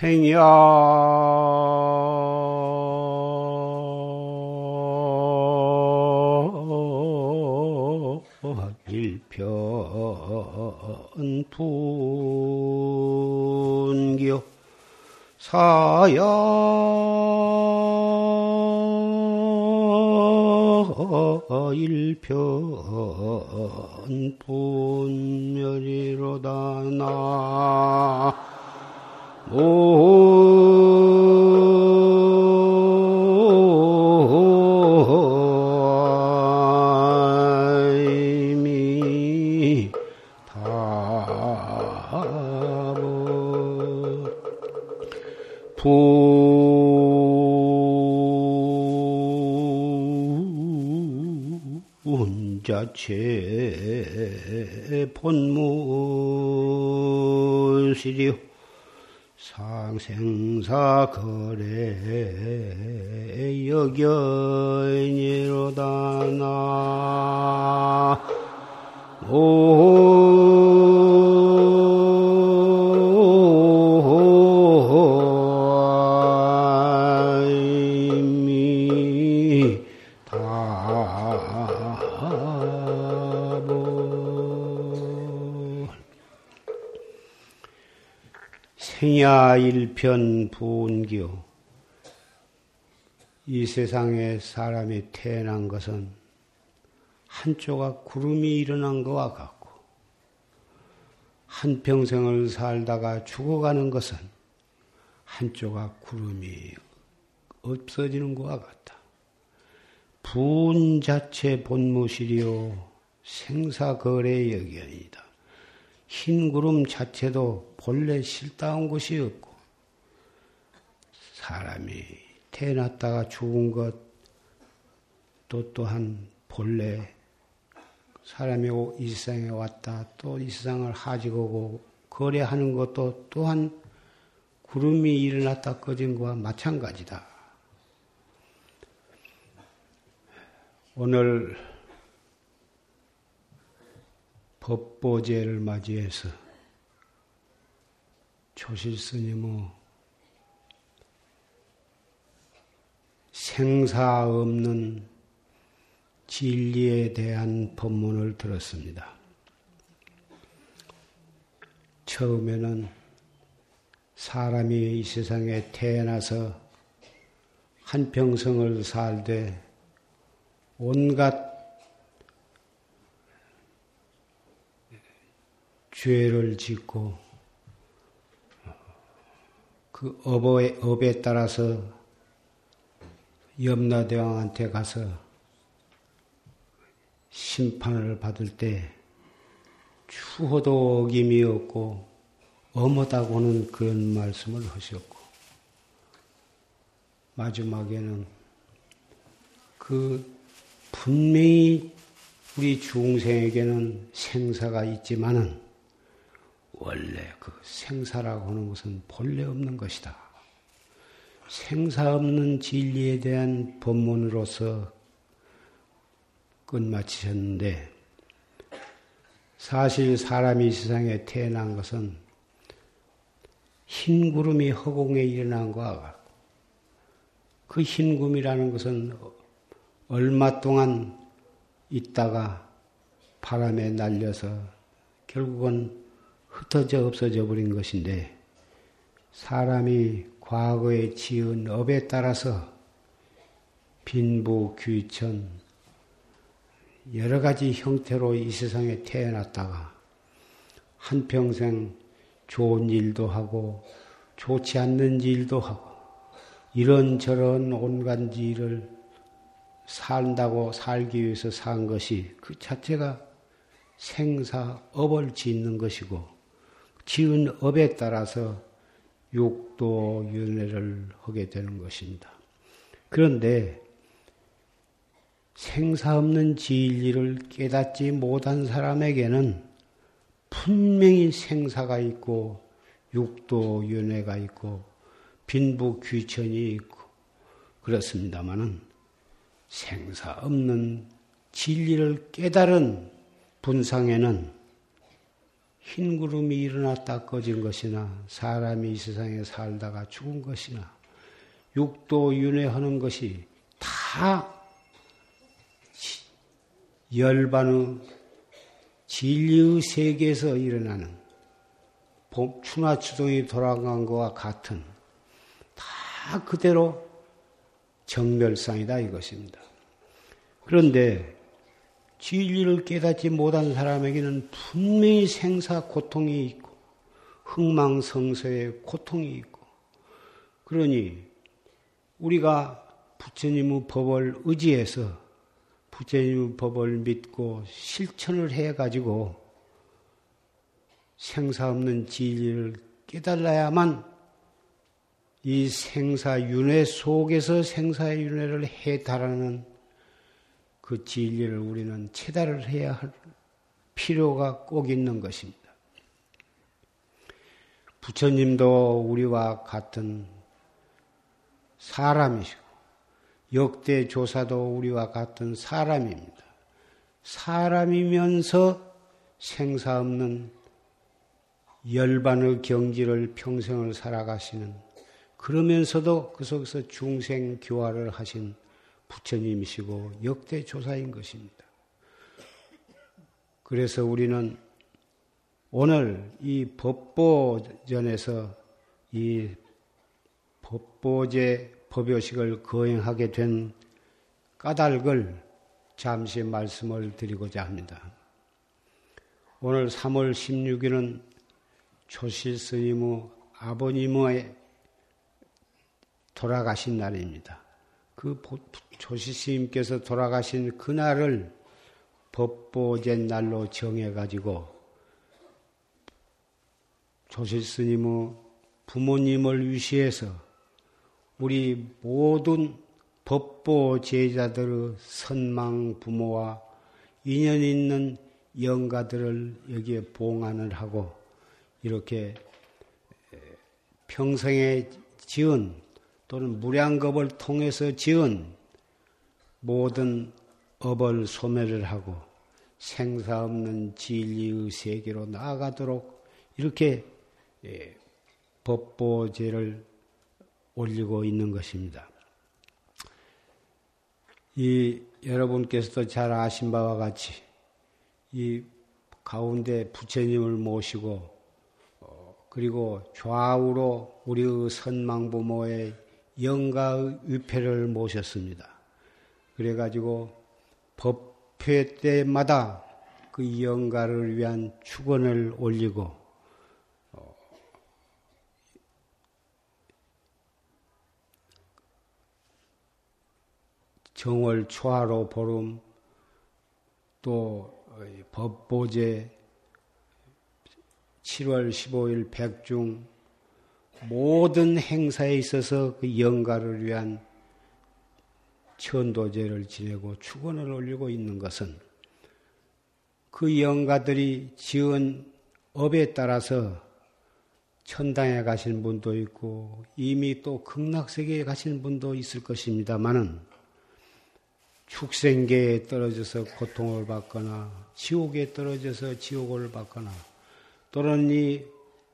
생야 일편 분교 사야 일편 분 자체 본무시리요? 상생사 거래 여견이로다 나. 이 생야 일편 분교 이 세상에 사람이 태어난 것은 한조각 구름이 일어난 것과 같고 한 평생을 살다가 죽어가는 것은 한조각 구름이 없어지는 것과 같다. 분 자체 본무실이요 생사거래 여견이다. 흰 구름 자체도 본래 실다운 것이 없고 사람이 태어났다가 죽은 것 또 또한 본래 사람이 이 세상에 왔다 또 이 세상을 하지고 거래하는 것도 또한 구름이 일어났다 꺼진 것과 마찬가지다. 오늘 법보제를 맞이해서 조실 스님의 생사 없는 진리에 대한 법문을 들었습니다. 처음에는 사람이 이 세상에 태어나서 한평생을 살되 온갖 죄를 짓고 그 업에, 업에 따라서 염라대왕한테 가서 심판을 받을 때 추호도 어김이 없고 엄하다고는 그런 말씀을 하셨고 마지막에는 그 분명히 우리 중생에게는 생사가 있지만은 원래 그 생사라고 하는 것은 본래 없는 것이다. 생사 없는 진리에 대한 법문으로서 끝마치셨는데 사실 사람이 세상에 태어난 것은 흰 구름이 허공에 일어난 것과 같고 그 흰 구름이라는 것은 얼마 동안 있다가 바람에 날려서 결국은 흩어져 없어져 버린 것인데 사람이 과거에 지은 업에 따라서 빈부, 귀천, 여러 가지 형태로 이 세상에 태어났다가 한 평생 좋은 일도 하고 좋지 않는 일도 하고 이런저런 온갖 일을 산다고 살기 위해서 산 것이 그 자체가 생사, 업을 짓는 것이고 지은 업에 따라서 육도 윤회를 하게 되는 것입니다. 그런데 생사 없는 진리를 깨닫지 못한 사람에게는 분명히 생사가 있고 육도 윤회가 있고 빈부 귀천이 있고 그렇습니다마는 생사 없는 진리를 깨달은 분상에는 흰 구름이 일어났다 꺼진 것이나 사람이 이 세상에 살다가 죽은 것이나 육도 윤회하는 것이 다 열반의 진리의 세계에서 일어나는 봄, 추나 추동이 돌아간 것과 같은 다 그대로 정멸상이다 이것입니다. 그런데 진리를 깨닫지 못한 사람에게는 분명히 생사 고통이 있고 흥망성쇠의 고통이 있고. 그러니 우리가 부처님의 법을 의지해서 부처님의 법을 믿고 실천을 해가지고 생사 없는 진리를 깨달아야만 이 생사 윤회 속에서 생사윤회를 해달하는 그 진리를 우리는 체달을 해야 할 필요가 꼭 있는 것입니다. 부처님도 우리와 같은 사람이시고 역대 조사도 우리와 같은 사람입니다. 사람이면서 생사 없는 열반의 경지를 평생을 살아가시는 그러면서도 그 속에서 중생 교화를 하신 부처님이시고 역대 조사인 것입니다. 그래서 우리는 오늘 이 법보전에서 이 법보제 법요식을 거행하게 된 까닭을 잠시 말씀을 드리고자 합니다. 오늘 3월 16일은 조실 스님의 아버님의 돌아가신 날입니다. 그 조실 스님께서 돌아가신 그날을 법보제 날로 정해가지고 조실 스님의 부모님을 위시해서 우리 모든 법보 제자들의 선망 부모와 인연 있는 영가들을 여기에 봉안을 하고 이렇게 평생에 지은 또는 무량겁을 통해서 지은 모든 업을 소멸을 하고 생사 없는 진리의 세계로 나아가도록 이렇게 법보제를 올리고 있는 것입니다. 이 여러분께서도 잘 아신 바와 같이 이 가운데 부처님을 모시고 어, 그리고 좌우로 우리의 선망부모의 영가의 위패를 모셨습니다. 그래가지고 법회 때마다 그 영가를 위한 축원을 올리고 정월 초하로 보름 또 법보제 7월 15일 백중 모든 행사에 있어서 그 영가를 위한 천도제를 지내고 축원을 올리고 있는 것은 그 영가들이 지은 업에 따라서 천당에 가신 분도 있고 이미 또 극락세계에 가신 분도 있을 것입니다만은 축생계에 떨어져서 고통을 받거나 지옥에 떨어져서 지옥을 받거나 또는 이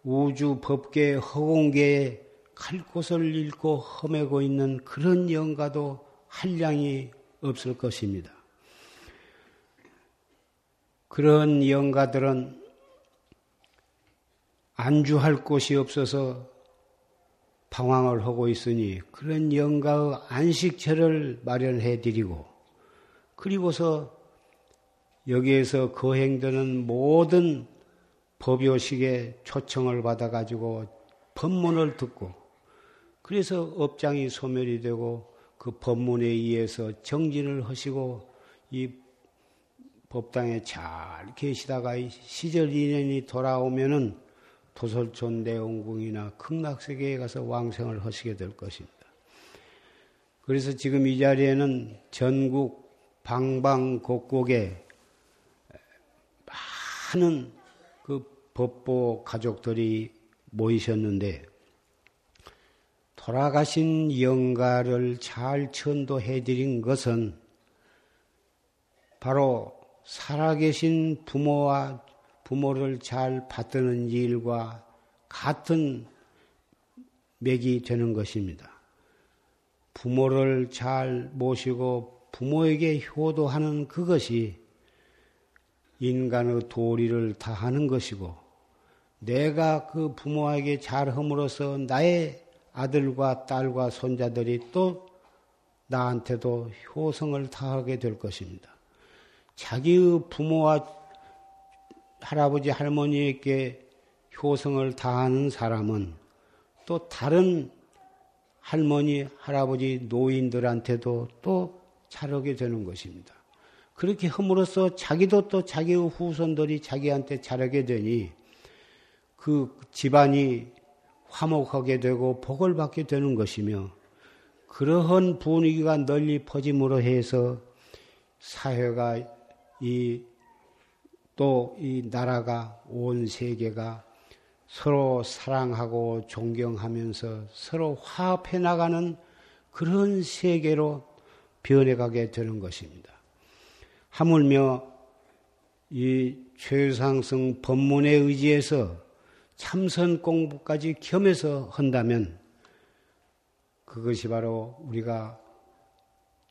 우주 법계 허공계에 갈 곳을 잃고 험해고 있는 그런 영가도 한량이 없을 것입니다. 그런 영가들은 안주할 곳이 없어서 방황을 하고 있으니 그런 영가의 안식처를 마련해 드리고 그리고서 여기에서 거행되는 모든 법요식에 초청을 받아가지고 법문을 듣고 그래서 업장이 소멸이 되고 그 법문에 의해서 정진을 하시고 이 법당에 잘 계시다가 시절 인연이 돌아오면은 도설촌 내원궁이나 극락세계에 가서 왕생을 하시게 될 것입니다. 그래서 지금 이 자리에는 전국 방방곡곡에 많은 그 법보 가족들이 모이셨는데 돌아가신 영가를 잘 천도해 드린 것은 바로 살아계신 부모와 부모를 잘 받드는 일과 같은 맥이 되는 것입니다. 부모를 잘 모시고 부모에게 효도하는 그것이 인간의 도리를 다하는 것이고 내가 그 부모에게 잘함으로써 나의 아들과 딸과 손자들이 또 나한테도 효성을 다하게 될 것입니다. 자기의 부모와 할아버지 할머니에게 효성을 다하는 사람은 또 다른 할머니, 할아버지, 노인들한테도 또 잘하게 되는 것입니다. 그렇게 함으로써 자기도 또 자기의 후손들이 자기한테 잘하게 되니 그 집안이 화목하게 되고 복을 받게 되는 것이며 그러한 분위기가 널리 퍼짐으로 해서 사회가 이 또 이 나라가 온 세계가 서로 사랑하고 존경하면서 서로 화합해 나가는 그런 세계로 변해가게 되는 것입니다. 하물며 이 최상승 법문에 의지해서 참선 공부까지 겸해서 한다면 그것이 바로 우리가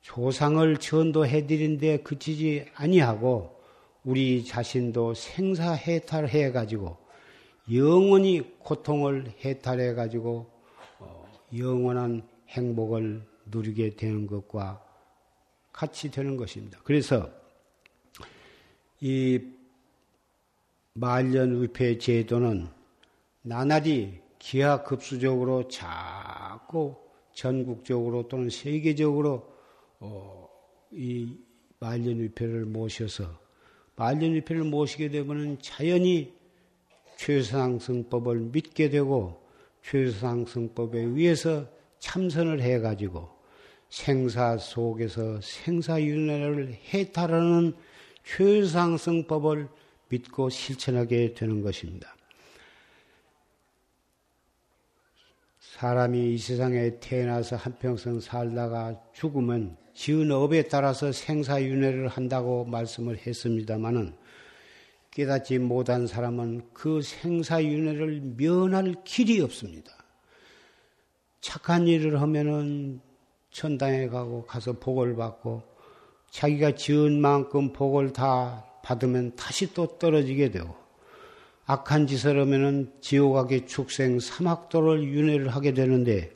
조상을 전도해 드린데 그치지 아니하고 우리 자신도 생사 해탈해 가지고 영원히 고통을 해탈해 가지고 어, 영원한 행복을 누리게 되는 것과 같이 되는 것입니다. 그래서 이 말년의폐 제도는 나날이 기하급수적으로 자꾸 전국적으로 또는 세계적으로 어, 이 말년위패를 모셔서 말년위패를 모시게 되면 자연히 최상승법을 믿게 되고 최상승법에 의해서 참선을 해가지고 생사 속에서 생사윤회를 해탈하는 최상승법을 믿고 실천하게 되는 것입니다. 사람이 이 세상에 태어나서 한평생 살다가 죽으면 지은 업에 따라서 생사윤회를 한다고 말씀을 했습니다마는 깨닫지 못한 사람은 그 생사윤회를 면할 길이 없습니다. 착한 일을 하면은 천당에 가고 가서 복을 받고 자기가 지은 만큼 복을 다 받으면 다시 또 떨어지게 되고 악한 짓을 하면은 지옥하게 축생 사막도를 윤회를 하게 되는데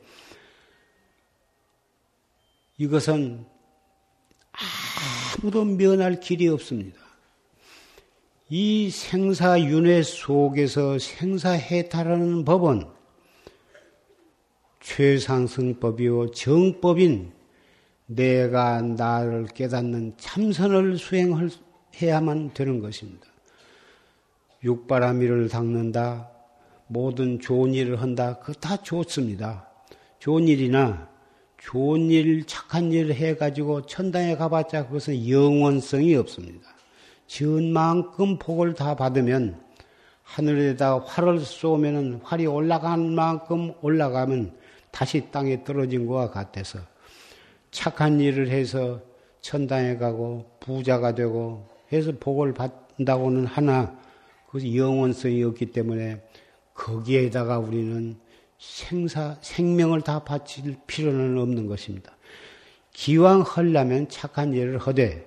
이것은 아무도 면할 길이 없습니다. 이 생사윤회 속에서 생사해탈하는 법은 최상승법이요 정법인 내가 나를 깨닫는 참선을 수행해야만 되는 것입니다. 육바라미를 닦는다. 모든 좋은 일을 한다. 그거 다 좋습니다. 좋은 일이나 좋은 일, 착한 일을 해가지고 천당에 가봤자 그것은 영원성이 없습니다. 지은 만큼 복을 다 받으면 하늘에다 활을 쏘면은 활이 올라간 만큼 올라가면 다시 땅에 떨어진 것과 같아서 착한 일을 해서 천당에 가고 부자가 되고 해서 복을 받는다고는 하나 그것이 영원성이 없기 때문에 거기에다가 우리는 생사, 생명을 다 바칠 필요는 없는 것입니다. 기왕 하려면 착한 일을 하되,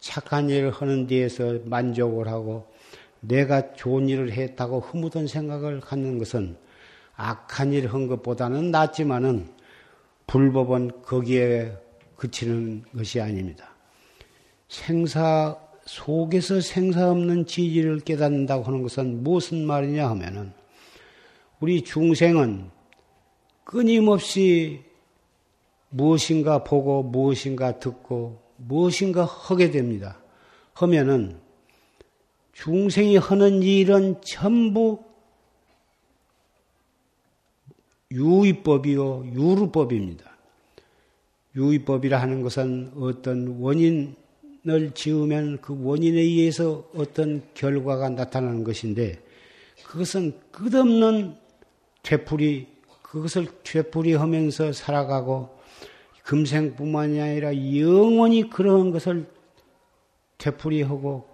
착한 일을 하는 데에서 만족을 하고, 내가 좋은 일을 했다고 흐뭇한 생각을 갖는 것은 악한 일을 한 것보다는 낫지만은 불법은 거기에 그치는 것이 아닙니다. 생사 속에서 생사 없는 지지를 깨닫는다고 하는 것은 무슨 말이냐 하면은 우리 중생은 끊임없이 무엇인가 보고 무엇인가 듣고 무엇인가 하게 됩니다. 하면은 중생이 하는 일은 전부 유의법이요 유루법입니다. 유의법이라 하는 것은 어떤 원인 을 지으면 그 원인에 의해서 어떤 결과가 나타나는 것인데 그것은 끝없는 되풀이 그것을 되풀이하면서 살아가고 금생뿐만이 아니라 영원히 그런 것을 되풀이하고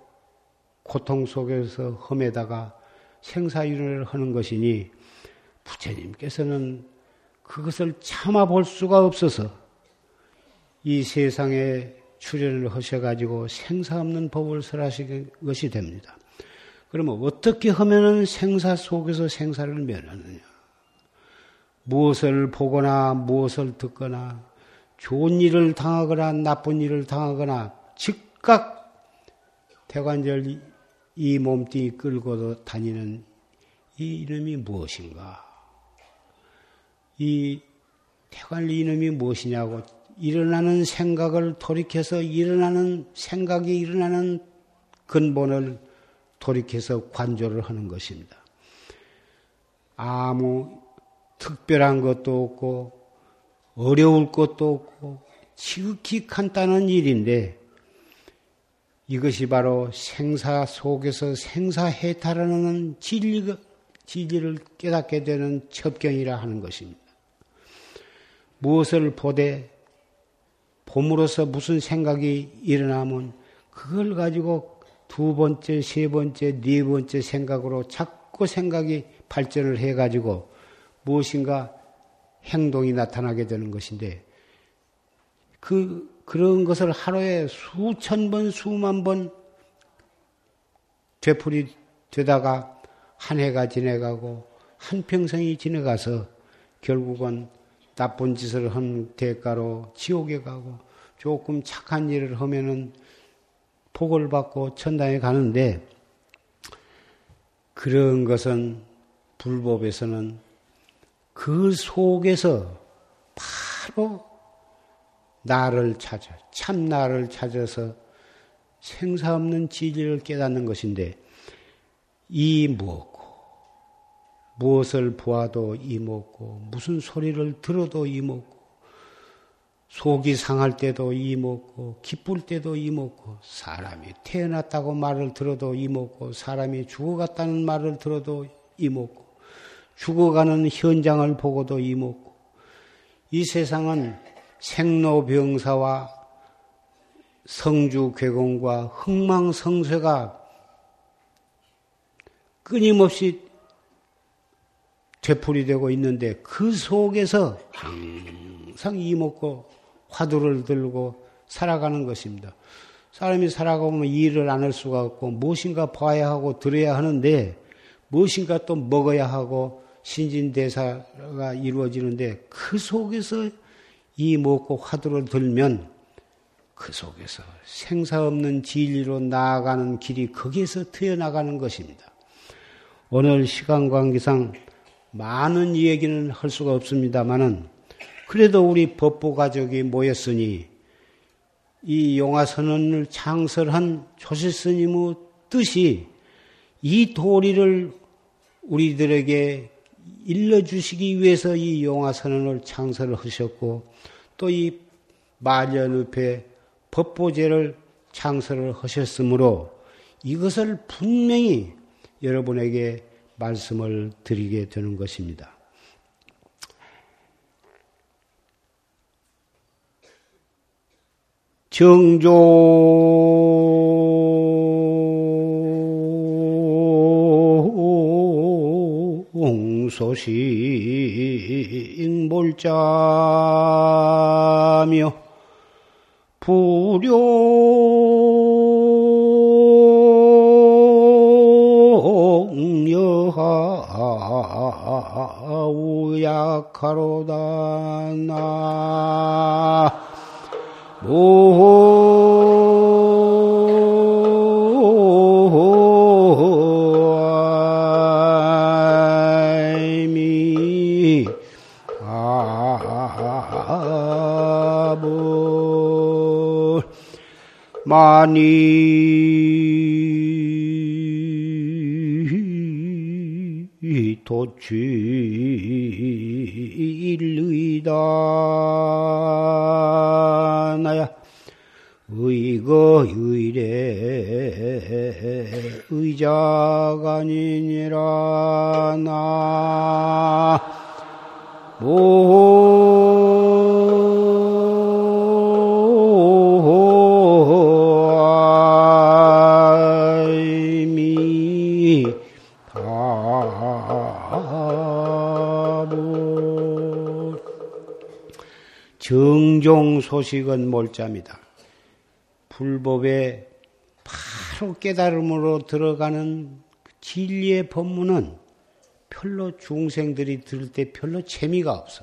고통 속에서 험에다가 생사윤회를 하는 것이니 부처님께서는 그것을 참아볼 수가 없어서 이 세상에 출연을 하셔가지고 생사 없는 법을 설하신 것이 됩니다. 그러면 어떻게 하면은 생사 속에서 생사를 면하느냐? 무엇을 보거나 무엇을 듣거나 좋은 일을 당하거나 나쁜 일을 당하거나 즉각 대관절 이 몸뚱이 끌고 다니는 이 이름이 무엇인가? 이 태관리 이름이 무엇이냐고 일어나는 생각을 돌이켜서 일어나는 생각이 일어나는 근본을 돌이켜서 관조를 하는 것입니다. 아무 특별한 것도 없고 어려울 것도 없고 지극히 간단한 일인데 이것이 바로 생사 속에서 생사해탈하는 진리, 진리를 깨닫게 되는 첩경이라 하는 것입니다. 무엇을 보되 봄으로서 무슨 생각이 일어나면 그걸 가지고 두 번째, 세 번째, 네 번째 생각으로 자꾸 생각이 발전을 해가지고 무엇인가 행동이 나타나게 되는 것인데 그 그런 것을 하루에 수천 번, 수만 번 되풀이 되다가 한 해가 지내가고 한 평생이 지나가서 결국은 나쁜 짓을 한 대가로 지옥에 가고 조금 착한 일을 하면은 복을 받고 천당에 가는데 그런 것은 불법에서는 그 속에서 바로 나를 찾아, 참 나를 찾아서 생사 없는 진리를 깨닫는 것인데, 이 무엇고, 무엇을 보아도 이먹고, 무슨 소리를 들어도 이먹고, 속이 상할 때도 이먹고, 기쁠 때도 이먹고, 사람이 태어났다고 말을 들어도 이먹고, 사람이 죽어갔다는 말을 들어도 이먹고, 죽어가는 현장을 보고도 이먹고, 이 세상은 생로병사와 성주괴공과 흥망성쇠가 끊임없이 되풀이 되고 있는데 그 속에서 항상 이먹고 화두를 들고 살아가는 것입니다. 사람이 살아가면 일을 안 할 수가 없고 무엇인가 봐야 하고 들어야 하는데 무엇인가 또 먹어야 하고 신진대사가 이루어지는데 그 속에서 이 먹고 화두를 들면 그 속에서 생사 없는 진리로 나아가는 길이 거기에서 트여나가는 것입니다. 오늘 시간 관계상 많은 얘기는 할 수가 없습니다만은 그래도 우리 법보 가족이 모였으니 이 용화선언을 창설한 조실스님의 뜻이 이 도리를 우리들에게 일러주시기 위해서 이 용화선언을 창설을 하셨고 또 이 말년읍에 법보제를 창설을 하셨으므로 이것을 분명히 여러분에게 말씀을 드리게 되는 것입니다. 정조 소식 몰자며 불효 우약하로다 나 많이 도취일의다. 나야 의거 의례 의자가 아니니라. 나 정종 소식은 몰자입니다. 불법에 바로 깨달음으로 들어가는 그 진리의 법문은 별로 중생들이 들을 때 별로 재미가 없어.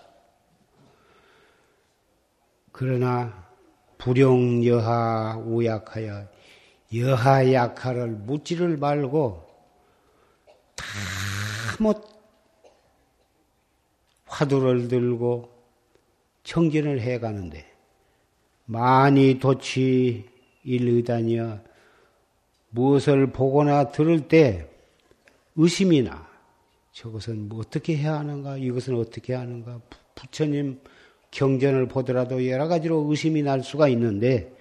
그러나 불용 여하 우약하여 여하 약하를 묻지를 말고 다못 화두를 들고 청진을 해 가는데 많이 도치 일의단이여 무엇을 보거나 들을 때 의심이 나. 저것은 뭐 어떻게 해야 하는가? 이것은 어떻게 하는가? 부처님 경전을 보더라도 여러 가지로 의심이 날 수가 있는데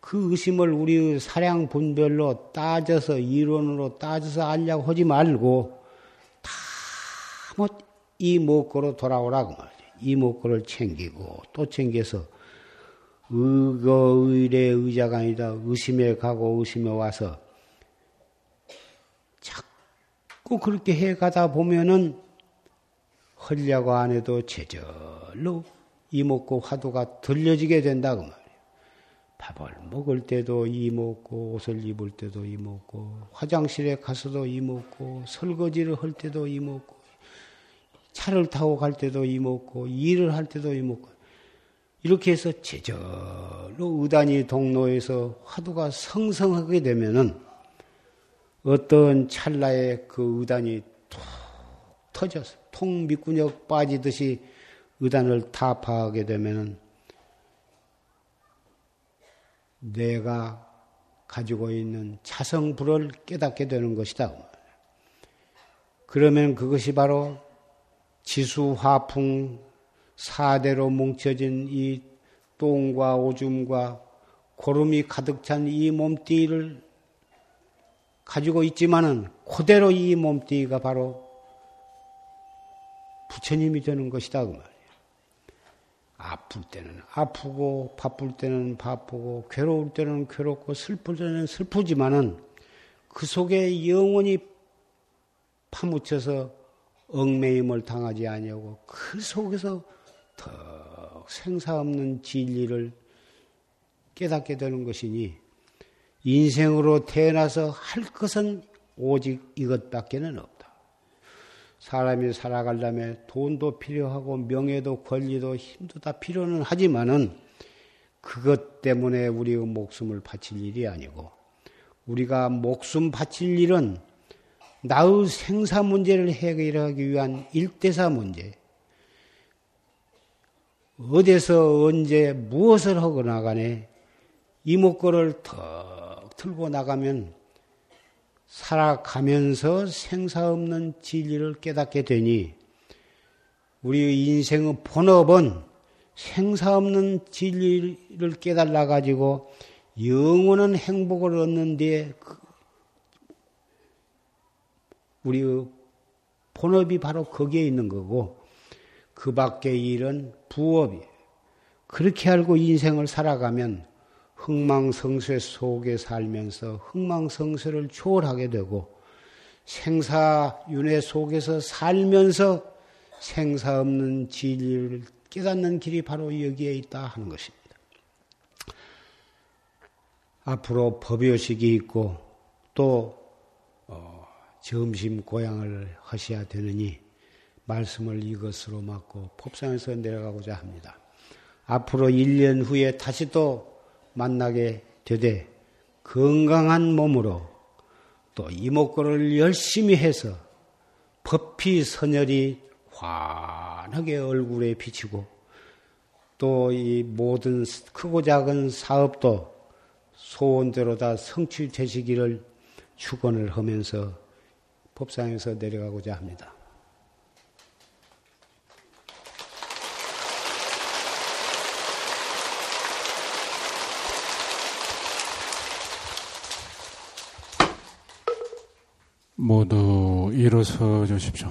그 의심을 우리 사량 분별로 따져서 이론으로 따져서 알려고 하지 말고 다뭐 이목구로 돌아오라고 말이죠. 이목구를 챙기고 또 챙겨서 의거 의례 의자가 아니다 의심에 가고 의심에 와서 자꾸 그렇게 해 가다 보면은 헐려고 안 해도 제절로 이목구 화두가 들려지게 된다고 말이에요. 밥을 먹을 때도 이먹고 옷을 입을 때도 이먹고 화장실에 가서도 이먹고 설거지를 할 때도 이먹고 차를 타고 갈 때도 이먹고 일을 할 때도 이먹고 이렇게 해서 제절로 의단이 동로에서 화두가 성성하게 되면은 어떤 찰나에 그 의단이 툭 터져서 통 밑구녕 빠지듯이 의단을 타파하게 되면은 내가 가지고 있는 차성불을 깨닫게 되는 것이다. 그러면 그것이 바로 지수 화풍 사대로 뭉쳐진 이 똥과 오줌과 고름이 가득 찬 이 몸띠를 가지고 있지만은 그대로 이 몸띠가 바로 부처님이 되는 것이다 그 말이에요. 아플 때는 아프고 바쁠 때는 바쁘고 괴로울 때는 괴롭고 슬플 때는 슬프지만은 그 속에 영원히 파묻혀서 얽매임을 당하지 아니하고 그 속에서 더 생사 없는 진리를 깨닫게 되는 것이니 인생으로 태어나서 할 것은 오직 이것밖에는 없다. 사람이 살아가려면 돈도 필요하고 명예도 권리도 힘도 다 필요는 하지만은 그것 때문에 우리의 목숨을 바칠 일이 아니고 우리가 목숨 바칠 일은 나의 생사 문제를 해결하기 위한 일대사 문제. 어디서 언제 무엇을 하고 나가네 이목구를 턱 틀고 나가면 살아가면서 생사 없는 진리를 깨닫게 되니 우리 인생의 본업은 생사 없는 진리를 깨달아 가지고 영원한 행복을 얻는 데 우리의 본업이 바로 거기에 있는 거고 그 밖의 일은 부업이에요. 그렇게 알고 인생을 살아가면 흥망성쇠 속에 살면서 흥망성쇠를 초월하게 되고 생사윤회 속에서 살면서 생사 없는 진리를 깨닫는 길이 바로 여기에 있다 하는 것입니다. 앞으로 법요식이 있고 또 점심 고향을 하셔야 되느니 말씀을 이것으로 맞고 법상에서 내려가고자 합니다. 앞으로 1년 후에 다시 또 만나게 되되 건강한 몸으로 또 이목구를 열심히 해서 법피 선열이 환하게 얼굴에 비치고 또 이 모든 크고 작은 사업도 소원대로 다 성취되시기를 축원을 하면서 법상에서 내려가고자 합니다. 모두 일어서 주십시오.